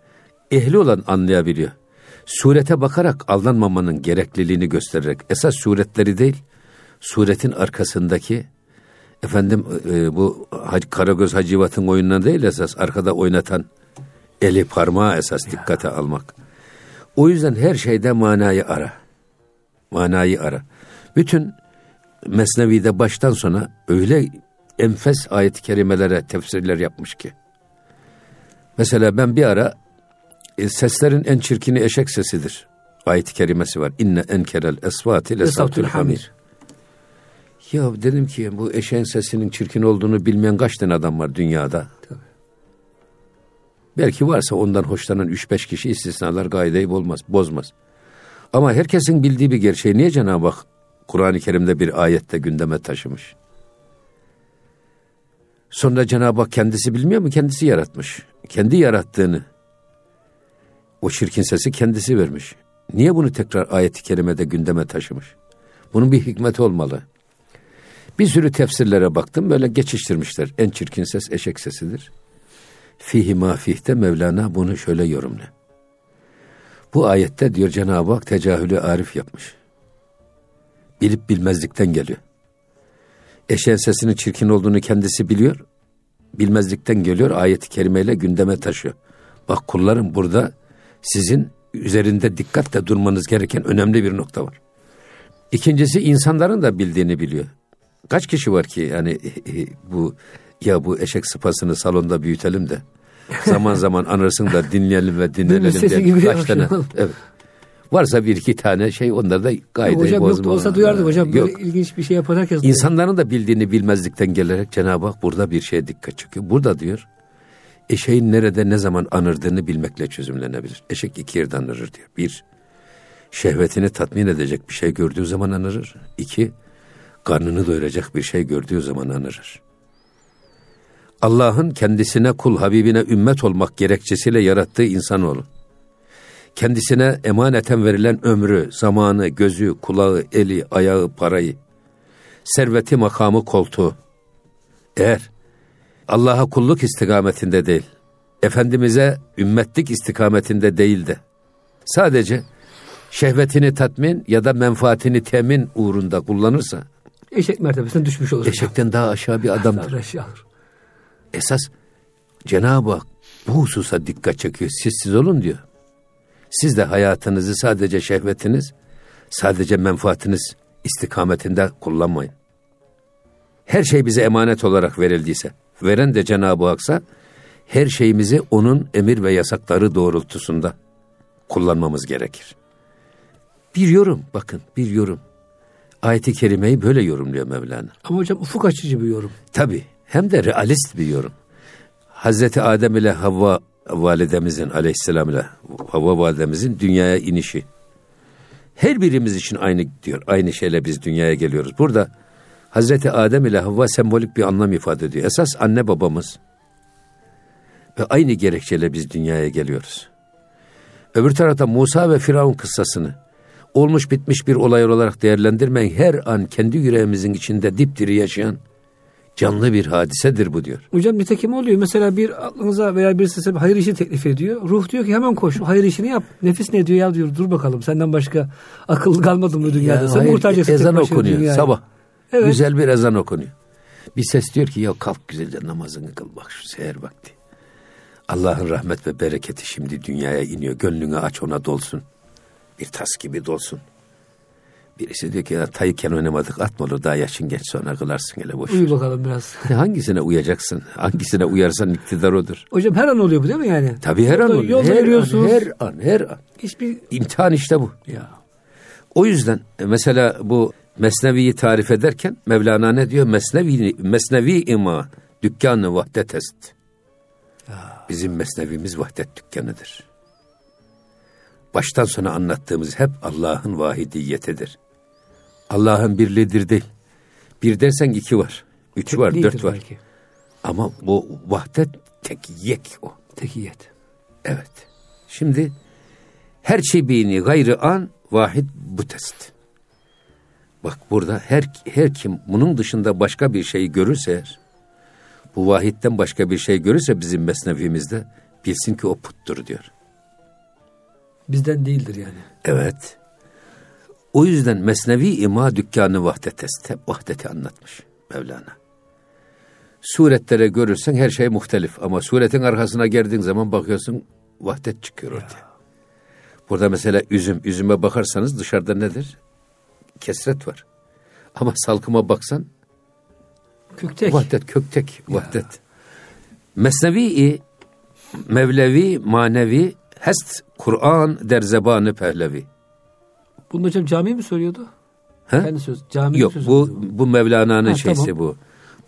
ehli olan anlayabiliyor. Surete bakarak aldanmamanın gerekliliğini göstererek esas suretleri değil, suretin arkasındaki efendim e, bu Karagöz Hacivat'ın oyununa değil esas arkada oynatan eli parmağı esas dikkate ya. almak. O yüzden her şeyde manayı ara. Manayı ara. Bütün Mesnevi'de baştan sona öyle enfes ayet-i kerimelere tefsirler yapmış ki. Mesela ben bir ara e, seslerin en çirkini eşek sesidir. Ayet-i kerimesi var. İnne enkerel esvati lesavtul hamir. Ya dedim ki bu eşeğin sesinin çirkin olduğunu bilmeyen kaç tane adam var dünyada? Tabii. Belki varsa ondan hoşlanan üç beş kişi istisnalar gaydeyi olmaz, bozmaz. Ama herkesin bildiği bir gerçeği niye Cenab-ı Hak Kur'an-ı Kerim'de bir ayette gündeme taşımış. Sonra Cenab-ı Hak kendisi bilmiyor mu? Kendisi yaratmış. Kendi yarattığını o çirkin sesi kendisi vermiş. Niye bunu tekrar ayet-i kerimede gündeme taşımış? Bunun bir hikmeti olmalı. Bir sürü tefsirlere baktım böyle geçiştirmişler. En çirkin ses eşek sesidir. Fihi mafihte Mevlana bunu şöyle yorumluyor. Bu ayette diyor Cenab-ı Hak tecahülü arif yapmış. Bilip bilmezlikten geliyor. Eşeğin sesinin çirkin olduğunu kendisi biliyor. Bilmezlikten geliyor ayeti kerimeyle gündeme taşıyor. Bak kullarım burada sizin üzerinde dikkatle durmanız gereken önemli bir nokta var. İkincisi insanların da bildiğini biliyor. Kaç kişi var ki yani bu ya bu eşek sıpasını salonda büyütelim de zaman zaman anırsın da dinleyelim ve dinleyelim diye kaç tane. Evet. Varsa bir iki tane şey onlar da gayet Hocam yok olsa duyardık hocam. Böyle yok. ilginç bir şey yapar herkes. İnsanların da bildiğini bilmezlikten gelerek Cenab-ı Hak burada bir şeye dikkat çekiyor. Burada diyor eşeğin nerede ne zaman anırdığını bilmekle çözümlenebilir. Eşek iki yerde anırır diyor. Bir, şehvetini tatmin edecek bir şey gördüğü zaman anırır. İki, karnını doyuracak bir şey gördüğü zaman anırır. Allah'ın kendisine kul, Habibine ümmet olmak gerekçesiyle yarattığı insanoğlu. Kendisine emaneten verilen ömrü, zamanı, gözü, kulağı, eli, ayağı, parayı, serveti, makamı, koltuğu. Eğer Allah'a kulluk istikametinde değil, Efendimiz'e ümmetlik istikametinde değil de sadece şehvetini tatmin ya da menfaatini temin uğrunda kullanırsa eşek mertebesine düşmüş olur. Eşekten daha aşağı bir adamdır. Aşağı. Esas Cenab-ı Hak bu hususa dikkat çekiyor. Siz siz olun diyor. Siz de hayatınızı sadece şehvetiniz, sadece menfaatiniz istikametinde kullanmayın. Her şey bize emanet olarak verildiyse, veren de Cenab-ı Hak'sa, her şeyimizi onun emir ve yasakları doğrultusunda kullanmamız gerekir. Bir yorum, bakın bir yorum. Ayet-i Kerime'yi böyle yorumluyor Mevlana. Ama hocam ufuk açıcı bir yorum. Tabi, hem de realist bir yorum. Hazreti Adem ile Havva validemizin aleyhisselam ile Havva validemizin dünyaya inişi. Her birimiz için aynı diyor. Aynı şeyle biz dünyaya geliyoruz. Burada Hazreti Adem ile Havva sembolik bir anlam ifade ediyor. Esas anne babamız ve aynı gerekçeyle biz dünyaya geliyoruz. Öbür tarafta Musa ve Firavun kıssasını olmuş bitmiş bir olay olarak değerlendirmeyin. Her an kendi yüreğimizin içinde dipdiri yaşayan canlı bir hadisedir bu diyor. Hocam nitekim oluyor. Mesela bir aklınıza veya bir size hayır işi teklif ediyor. Ruh diyor ki hemen koş hayır işini yap. Nefis ne diyor ya diyor dur bakalım senden başka akıl kalmadı mı dünyada? Ya, Sen hayır, ezan okunuyor dünyaya. sabah. Evet. Güzel bir ezan okunuyor. Bir ses diyor ki ya kalk güzelce namazını kıl bak şu seher vakti. Allah'ın rahmet ve bereketi şimdi dünyaya iniyor. Gönlünü aç ona dolsun. Bir tas gibi dolsun. Birisi diyor ki ya tayıken oynamadık atma olur daha yaşın geç sonra kılarsın hele boş. Uyu bakalım biraz. [LAUGHS] Hangisine uyacaksın? Hangisine uyarsan iktidar odur. Hocam her an oluyor bu değil mi yani? Tabii her an oluyor. Yol her. An, her an her an. Hiçbir... İmtihan işte bu. Ya. O yüzden e, mesela bu Mesnevi'yi tarif ederken Mevlana ne diyor? Mesnevi, mesnevi ima dükkanı vahdet est. Bizim mesnevimiz vahdet dükkanıdır. Baştan sona anlattığımız hep Allah'ın vahidiyetidir. Allah'ın birliğidir değil. Bir dersen iki var. Üç tek var, dört var. Belki. Ama bu vahdet tekiyek o. Tekiyet. Evet. Şimdi her şey bini gayrı an vahid bu test. Bak burada her her kim bunun dışında başka bir şey görürse eğer, bu vahitten başka bir şey görürse bizim mesnevimizde bilsin ki o puttur diyor. Bizden değildir yani. Evet. O yüzden Mesnevi ima dükkanı vahdetest. Hep vahdeti anlatmış Mevlana. Suretlere görürsen her şey muhtelif ama suretin arkasına geldiğin zaman bakıyorsun vahdet çıkıyor ortaya. Ya. Burada mesela üzüm, üzüme bakarsanız dışarıda nedir? Kesret var. Ama salkıma baksan köktek. Vahdet, köktek, vahdet. Mesnevi, Mevlevi, manevi, hest, Kur'an der zebanı pehlevi. Bunu hocam cami mi söylüyordu? He? Kendi söz, cami Yok bu, bu Mevlana'nın ha, şeysi tamam. bu.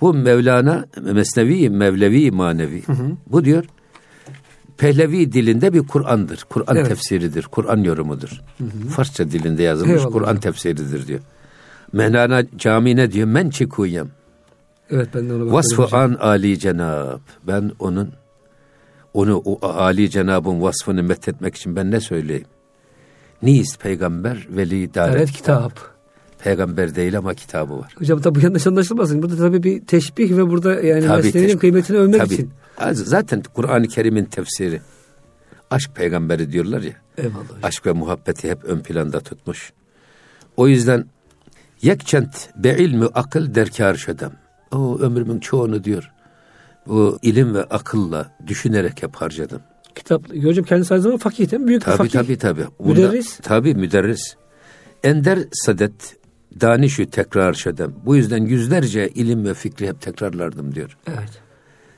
Bu Mevlana Mesnevi, Mevlevi, manevi. Hı hı. Bu diyor Pehlevi dilinde bir Kur'an'dır. Kur'an evet. tefsiridir. Kur'an yorumudur. Hı hı. Farsça dilinde yazılmış Kur'an tefsiridir diyor. Mevlana cami ne diyor? Men çikuyem. Evet ben de onu Vasfı an Ali Cenab. Ben onun onu o Ali Cenab'ın vasfını methetmek için ben ne söyleyeyim? Niyiz peygamber veli daret evet, kitap. Peygamber değil ama kitabı var. Hocam tabi yanlış anlaşılmasın. Burada tabii bir teşbih ve burada yani tabii, mesleğinin kıymetini övmek tabii. için. Zaten Kur'an-ı Kerim'in tefsiri. Aşk peygamberi diyorlar ya. Eyvallah. Hocam. Aşk ve muhabbeti hep ön planda tutmuş. O yüzden yekçent be ilmi akıl derkar şedem. O ömrümün çoğunu diyor. Bu ilim ve akılla düşünerek hep harcadım. Kitap, hocam kendisi aynı zamanda fakih değil mi? Büyük tabii, bir fakih. Tabii tabii. Bunda, müderris. Tabii müderris. Ender sadet danişü tekrar şedem. Bu yüzden yüzlerce ilim ve fikri hep tekrarlardım diyor. Evet.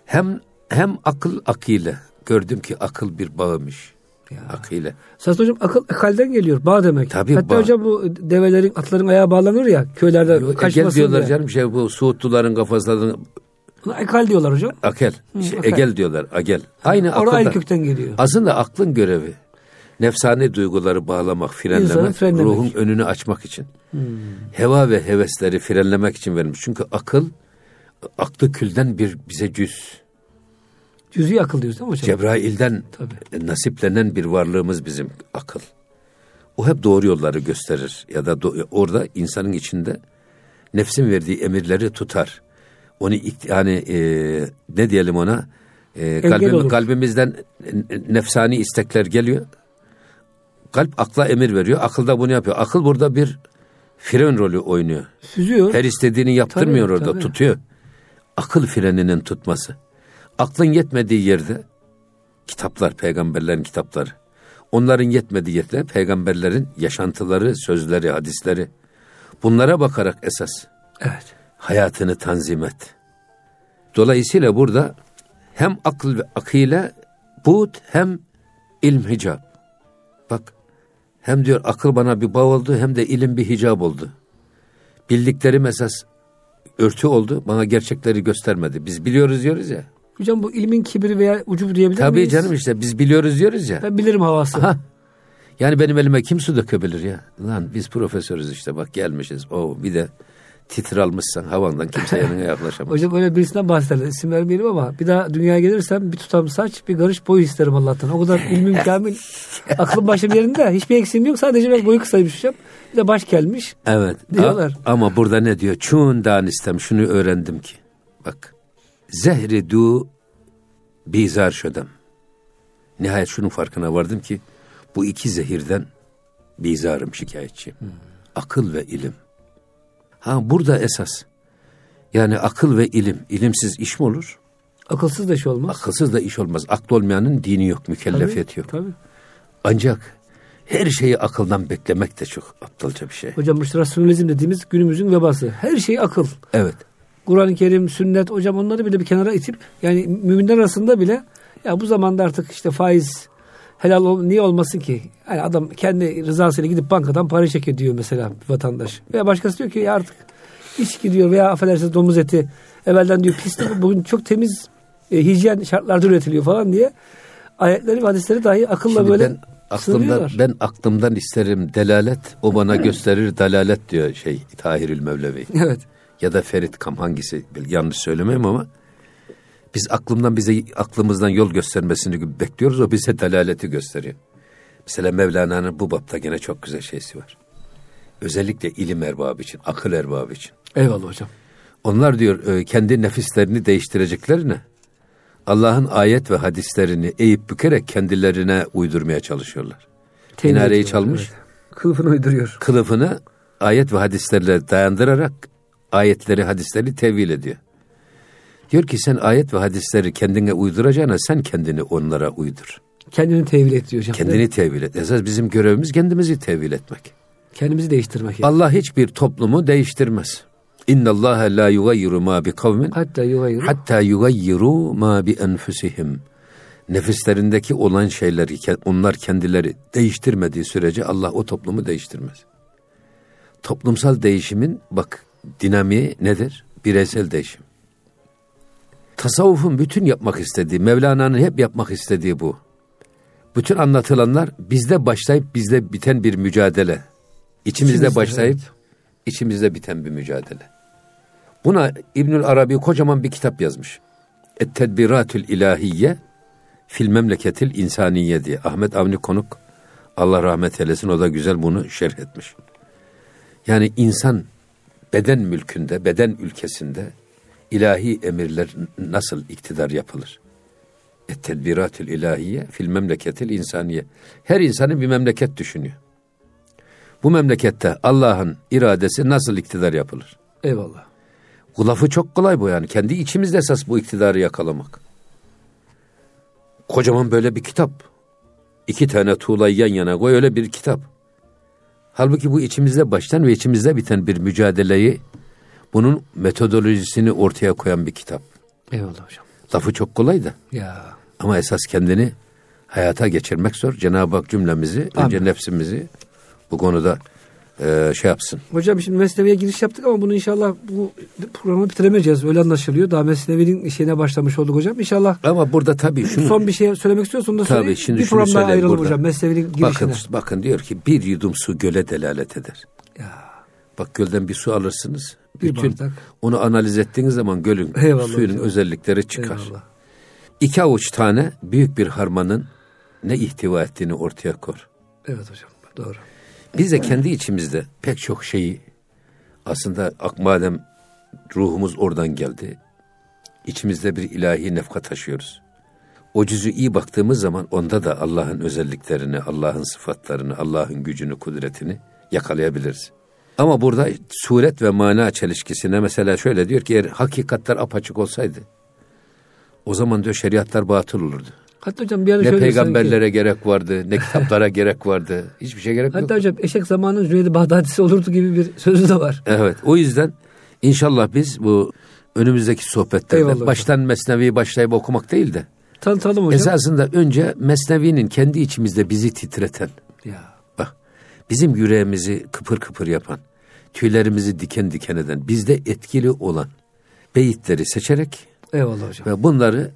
Hem hem akıl akile. Gördüm ki akıl bir bağımış. Ya. Akile. Esas hocam akıl akalden geliyor. Bağ demek. Tabii Hatta bağ. hocam bu develerin atların ayağı bağlanır ya köylerde Yo, kaçmasın Egel diyorlar diye. canım şey bu Suudluların kafaslarını Akal diyorlar hocam. Akel. Hı, Şey, akal. Egel diyorlar. Agel. Aynı Orada akılda. aynı kökten geliyor. Aslında aklın görevi. Nefsani duyguları bağlamak, İnsanı frenlemek, frenlemek. ruhun önünü açmak için. Heva ve hevesleri frenlemek için verilmiş. Çünkü akıl, aklı külden bir bize cüz. Cüz'i akıl diyoruz değil mi hocam? Cebrail'den Tabii. nasiplenen bir varlığımız bizim akıl. O hep doğru yolları gösterir ya da do- orada insanın içinde nefsin verdiği emirleri tutar. Onu yani e, ne diyelim ona e, kalbim, olur. kalbimizden nefsani istekler geliyor. Kalp akla emir veriyor. Akıl da bunu yapıyor. Akıl burada bir fren rolü oynuyor. Süzüyor. Her istediğini yaptırmıyor Tabii, orada, tabii. tutuyor. Akıl freninin tutması. Aklın yetmediği yerde kitaplar, peygamberlerin kitapları. Onların yetmediği yerde peygamberlerin yaşantıları, sözleri, hadisleri. Bunlara bakarak esas Evet. Hayatını tanzim et. Dolayısıyla burada hem akıl ve akile buğd hem ilm hicab. Bak hem diyor akıl bana bir bağ oldu hem de ilim bir hicab oldu. Bildiklerim esas örtü oldu bana gerçekleri göstermedi. Biz biliyoruz diyoruz ya. Hocam bu ilmin kibri veya ucubu diyebilir Tabii miyiz? canım işte biz biliyoruz diyoruz ya. Ben bilirim havası. Ha. Yani benim elime kim su dökebilir ya? Lan biz profesörüz işte bak gelmişiz. O bir de titir almışsan havandan kimse yanına yaklaşamaz. Hocam öyle birisinden bahsederler. İsim vermeyelim ama bir daha dünyaya gelirsem bir tutam saç, bir karış boy isterim Allah'tan. O kadar ilmim [LAUGHS] kamil. Aklım başım yerinde. Hiçbir eksiğim yok. Sadece ben boyu kısaymış hocam. Bir de baş gelmiş. Evet. Diyorlar. A- ama burada ne diyor? Çuğundan istem şunu öğrendim ki. Bak. Zehri du bizar şödem. Nihayet şunun farkına vardım ki bu iki zehirden bizarım şikayetçiyim. Akıl ve ilim. Ha burada esas. Yani akıl ve ilim. İlimsiz iş mi olur? Akılsız da iş olmaz. Akılsız da iş olmaz. Aklı olmayanın dini yok, mükellefiyeti yok. Tabii. Ancak her şeyi akıldan beklemek de çok aptalca bir şey. Hocam işte rasyonalizm dediğimiz günümüzün vebası. Her şey akıl. Evet. Kur'an-ı Kerim, sünnet hocam onları bile bir kenara itip yani müminler arasında bile ya bu zamanda artık işte faiz helal ol, niye olmasın ki? Yani adam kendi rızasıyla gidip bankadan para çek ediyor mesela bir vatandaş. Veya başkası diyor ki ya artık içki diyor veya affedersiniz domuz eti evvelden diyor pislik bugün çok temiz e, hijyen şartlarda üretiliyor falan diye ayetleri ve hadisleri dahi akılla Şimdi böyle ben aklımdan ben aklımdan isterim delalet o bana gösterir dalalet diyor şey Tahirül Mevlevi. [LAUGHS] Evet. Ya da Ferit Kam hangisi yanlış söylemeyeyim ama biz aklımdan bize aklımızdan yol göstermesini bekliyoruz o bize dalaleti gösteriyor. Mesela Mevlana'nın bu bapta gene çok güzel şeysi var. Özellikle ilim erbabı için, akıl erbabı için. Eyvallah hocam. Onlar diyor e, kendi nefislerini değiştireceklerine Allah'ın ayet ve hadislerini eğip bükerek kendilerine uydurmaya çalışıyorlar. Temin Minareyi çalmış, evet. Kılıfını uyduruyor. kılıfını ayet ve hadislerle dayandırarak ayetleri, hadisleri tevil ediyor. Diyor ki sen ayet ve hadisleri kendine uyduracağına sen kendini onlara uydur. Kendini tevil et diyor hocam. Kendini tevil et. Esas bizim görevimiz kendimizi tevil etmek. Kendimizi değiştirmek. Yani. Allah hiçbir toplumu değiştirmez. İnna Allah la yugayyiru ma bi kavmin Hatta yuvayır. hatta yugayyiru ma bi enfusihim. Nefislerindeki olan şeyleri onlar kendileri değiştirmediği sürece Allah o toplumu değiştirmez. Toplumsal değişimin bak dinamiği nedir? Bireysel değişim. Tasavvufun bütün yapmak istediği, Mevlana'nın hep yapmak istediği bu. Bütün anlatılanlar bizde başlayıp bizde biten bir mücadele. İçimizde İçimizde, başlayıp evet. içimizde biten bir mücadele. Buna İbnül Arabi kocaman bir kitap yazmış. Et Tedbiratül İlahiye fil memleketil insaniye diye. Ahmet Avni Konuk Allah rahmet eylesin o da güzel bunu şerh etmiş. Yani insan beden mülkünde, beden ülkesinde ilahi emirler nasıl iktidar yapılır? Et tedbiratül ilahiye fil memleketil insaniye. Her insanın bir memleket düşünüyor. Bu memlekette Allah'ın iradesi nasıl iktidar yapılır? Eyvallah. Bu lafı çok kolay bu yani. Kendi içimizde esas bu iktidarı yakalamak. Kocaman böyle bir kitap. İki tane tuğlayı yan yana koy öyle bir kitap. Halbuki bu içimizde baştan ve içimizde biten bir mücadeleyi bunun metodolojisini ortaya koyan bir kitap. Eyvallah hocam. Lafı çok kolay da. Ya. Ama esas kendini hayata geçirmek zor. Cenab-ı Hak cümlemizi, Amin. önce nefsimizi bu konuda e, şey yapsın. Hocam şimdi Mesnevi'ye giriş yaptık ama bunu inşallah bu programı bitiremeyeceğiz. Öyle anlaşılıyor. Daha Mesnevi'nin işine başlamış olduk hocam. İnşallah Ama burada tabii şunu... son bir şey söylemek istiyorsun da Tabii, söyle. şimdi bir program daha söyleyeyim ayrılır hocam. Mesnevi'nin girişine. Bakın, bakın diyor ki bir yudum su göle delalet eder. Ya. Bak gölden bir su alırsınız. Bir Bütün bardak. onu analiz ettiğiniz zaman gölün Eyvallah suyunun hocam. özellikleri çıkar. Eyvallah. İki avuç tane büyük bir harmanın ne ihtiva ettiğini ortaya kor. Evet hocam. Doğru. Biz de kendi içimizde pek çok şeyi aslında ak- madem ruhumuz oradan geldi. içimizde bir ilahi nefka taşıyoruz. O cüzü iyi baktığımız zaman onda da Allah'ın özelliklerini, Allah'ın sıfatlarını, Allah'ın gücünü, kudretini yakalayabiliriz. Ama burada suret ve mana çelişkisine mesela şöyle diyor ki eğer hakikatler apaçık olsaydı o zaman diyor şeriatlar batıl olurdu. Hatta hocam bir ara Ne peygamberlere sanki- gerek vardı, ne kitaplara [LAUGHS] gerek vardı. Hiçbir şey gerek yok. Hatta hocam eşek zamanın Züheydi Bağdatisi olurdu gibi bir sözü de var. Evet. O yüzden inşallah biz bu önümüzdeki sohbetlerde Eyvallah hocam. baştan Mesnevi'yi başlayıp okumak değil de Tanıtalım hocam. esasında önce Mesnevi'nin kendi içimizde bizi titreten, Ya. bak bizim yüreğimizi kıpır kıpır yapan, tüylerimizi diken diken eden, bizde etkili olan beyitleri seçerek Eyvallah hocam. ve bunları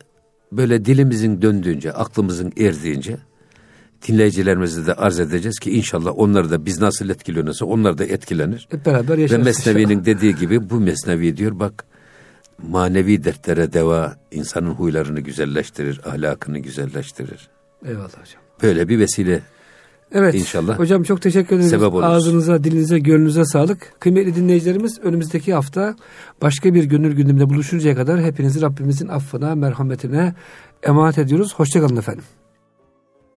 böyle dilimizin döndüğünce, aklımızın erdiğince dinleyicilerimize de arz edeceğiz ki inşallah onları da biz nasıl etkileniyorsa onlar da etkilenir. Hep beraber Ve yaşarız. Mesnevi'nin dediği gibi bu Mesnevi diyor bak manevi dertlere deva insanın huylarını güzelleştirir, ahlakını güzelleştirir. Eyvallah hocam. Böyle bir vesile Evet. İnşallah Hocam çok teşekkür ederiz. sebep oluruz. Ağzınıza, dilinize, gönlünüze sağlık. Kıymetli dinleyicilerimiz önümüzdeki hafta başka bir gönül gündeminde buluşuncaya kadar hepinizi Rabbimizin affına, merhametine emanet ediyoruz. Hoşçakalın efendim.